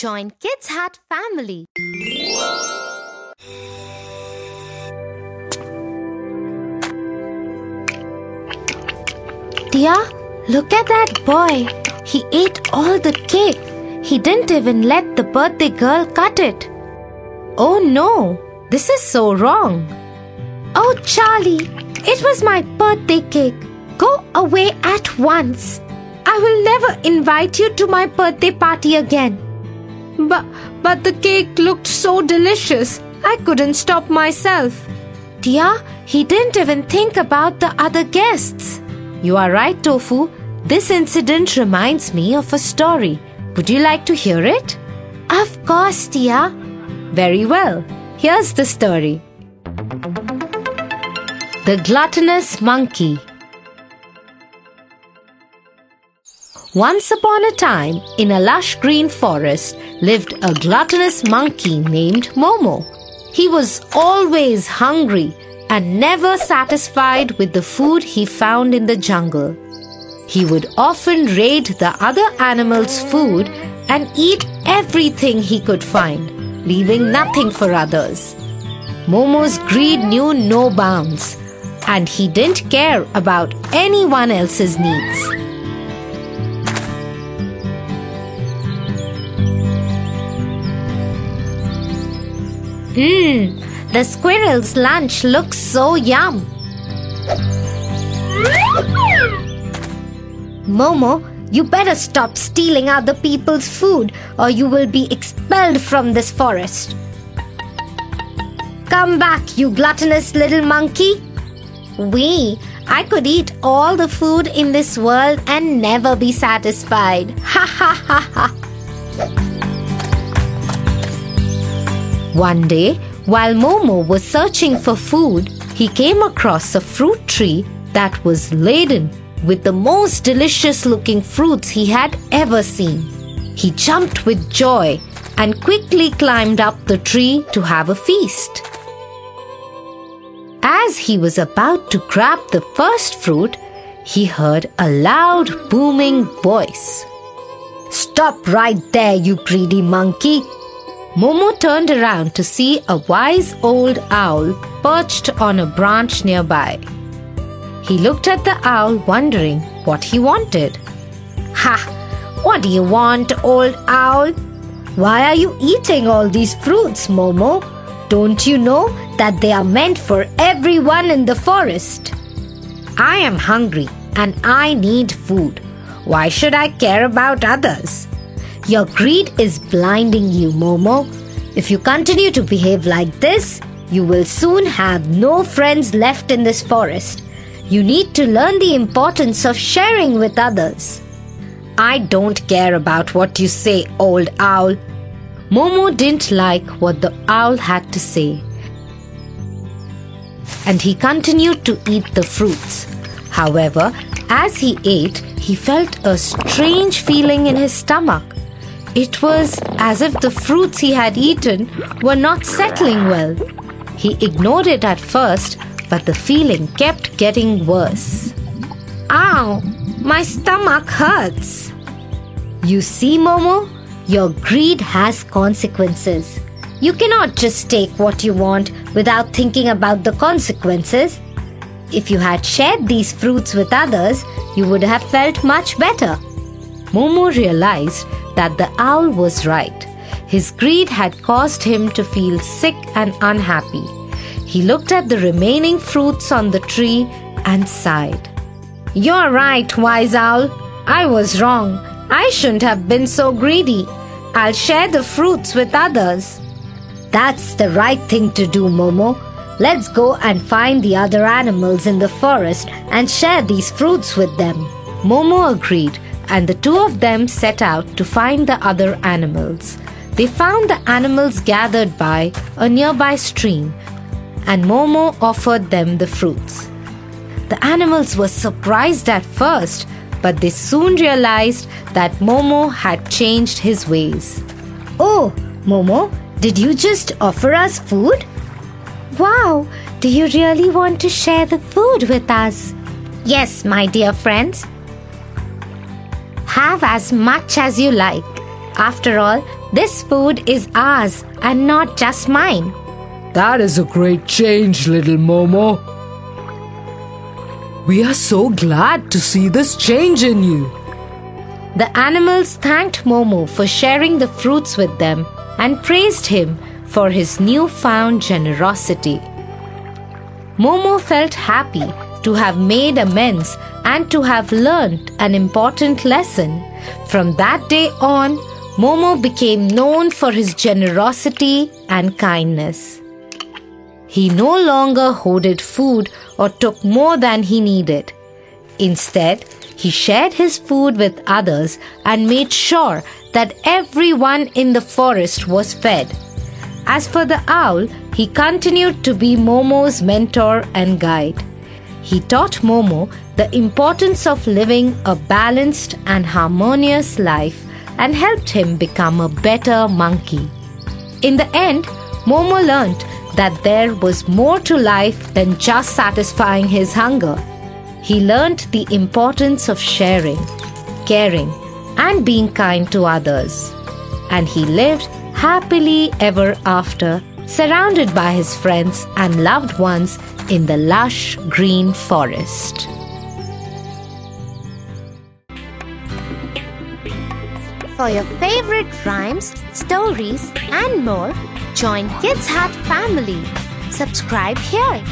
Join Kids Hut family. Tia, look at that boy. He ate all the cake. He didn't even let the birthday girl cut it. Oh no, this is so wrong. Oh, Charlie, it was my birthday cake. Go away at once. I will never invite you to my birthday party again. But, but the cake looked so delicious. I couldn't stop myself. Tia, he didn't even think about the other guests. You are right, Tofu. This incident reminds me of a story. Would you like to hear it? Of course, Tia. Very well. Here's the story The Gluttonous Monkey. Once upon a time, in a lush green forest, lived a gluttonous monkey named Momo. He was always hungry and never satisfied with the food he found in the jungle. He would often raid the other animals' food and eat everything he could find, leaving nothing for others. Momo's greed knew no bounds, and he didn't care about anyone else's needs. Mmm, the squirrel's lunch looks so yum. Momo, you better stop stealing other people's food or you will be expelled from this forest. Come back, you gluttonous little monkey. We, I could eat all the food in this world and never be satisfied. Ha ha ha ha. One day, while Momo was searching for food, he came across a fruit tree that was laden with the most delicious looking fruits he had ever seen. He jumped with joy and quickly climbed up the tree to have a feast. As he was about to grab the first fruit, he heard a loud booming voice. Stop right there, you greedy monkey! Momo turned around to see a wise old owl perched on a branch nearby. He looked at the owl, wondering what he wanted. Ha! What do you want, old owl? Why are you eating all these fruits, Momo? Don't you know that they are meant for everyone in the forest? I am hungry and I need food. Why should I care about others? Your greed is blinding you, Momo. If you continue to behave like this, you will soon have no friends left in this forest. You need to learn the importance of sharing with others. I don't care about what you say, old owl. Momo didn't like what the owl had to say. And he continued to eat the fruits. However, as he ate, he felt a strange feeling in his stomach. It was as if the fruits he had eaten were not settling well. He ignored it at first, but the feeling kept getting worse. Ow! My stomach hurts! You see, Momo, your greed has consequences. You cannot just take what you want without thinking about the consequences. If you had shared these fruits with others, you would have felt much better. Momo realized that the owl was right. His greed had caused him to feel sick and unhappy. He looked at the remaining fruits on the tree and sighed. You're right, wise owl. I was wrong. I shouldn't have been so greedy. I'll share the fruits with others. That's the right thing to do, Momo. Let's go and find the other animals in the forest and share these fruits with them. Momo agreed, and the two of them set out to find the other animals. They found the animals gathered by a nearby stream, and Momo offered them the fruits. The animals were surprised at first, but they soon realized that Momo had changed his ways. Oh, Momo, did you just offer us food? Wow, do you really want to share the food with us? Yes, my dear friends. Have as much as you like. After all, this food is ours and not just mine. That is a great change, little Momo. We are so glad to see this change in you. The animals thanked Momo for sharing the fruits with them and praised him for his newfound generosity. Momo felt happy to have made amends and to have learned an important lesson. From that day on, Momo became known for his generosity and kindness. He no longer hoarded food or took more than he needed. Instead, he shared his food with others and made sure that everyone in the forest was fed. As for the owl, he continued to be Momo's mentor and guide. He taught Momo the importance of living a balanced and harmonious life and helped him become a better monkey. In the end, Momo learned that there was more to life than just satisfying his hunger. He learned the importance of sharing, caring, and being kind to others. And he lived happily ever after, surrounded by his friends and loved ones in the lush green forest. For your favorite rhymes, stories, and more, join Kids Hut family. Subscribe here.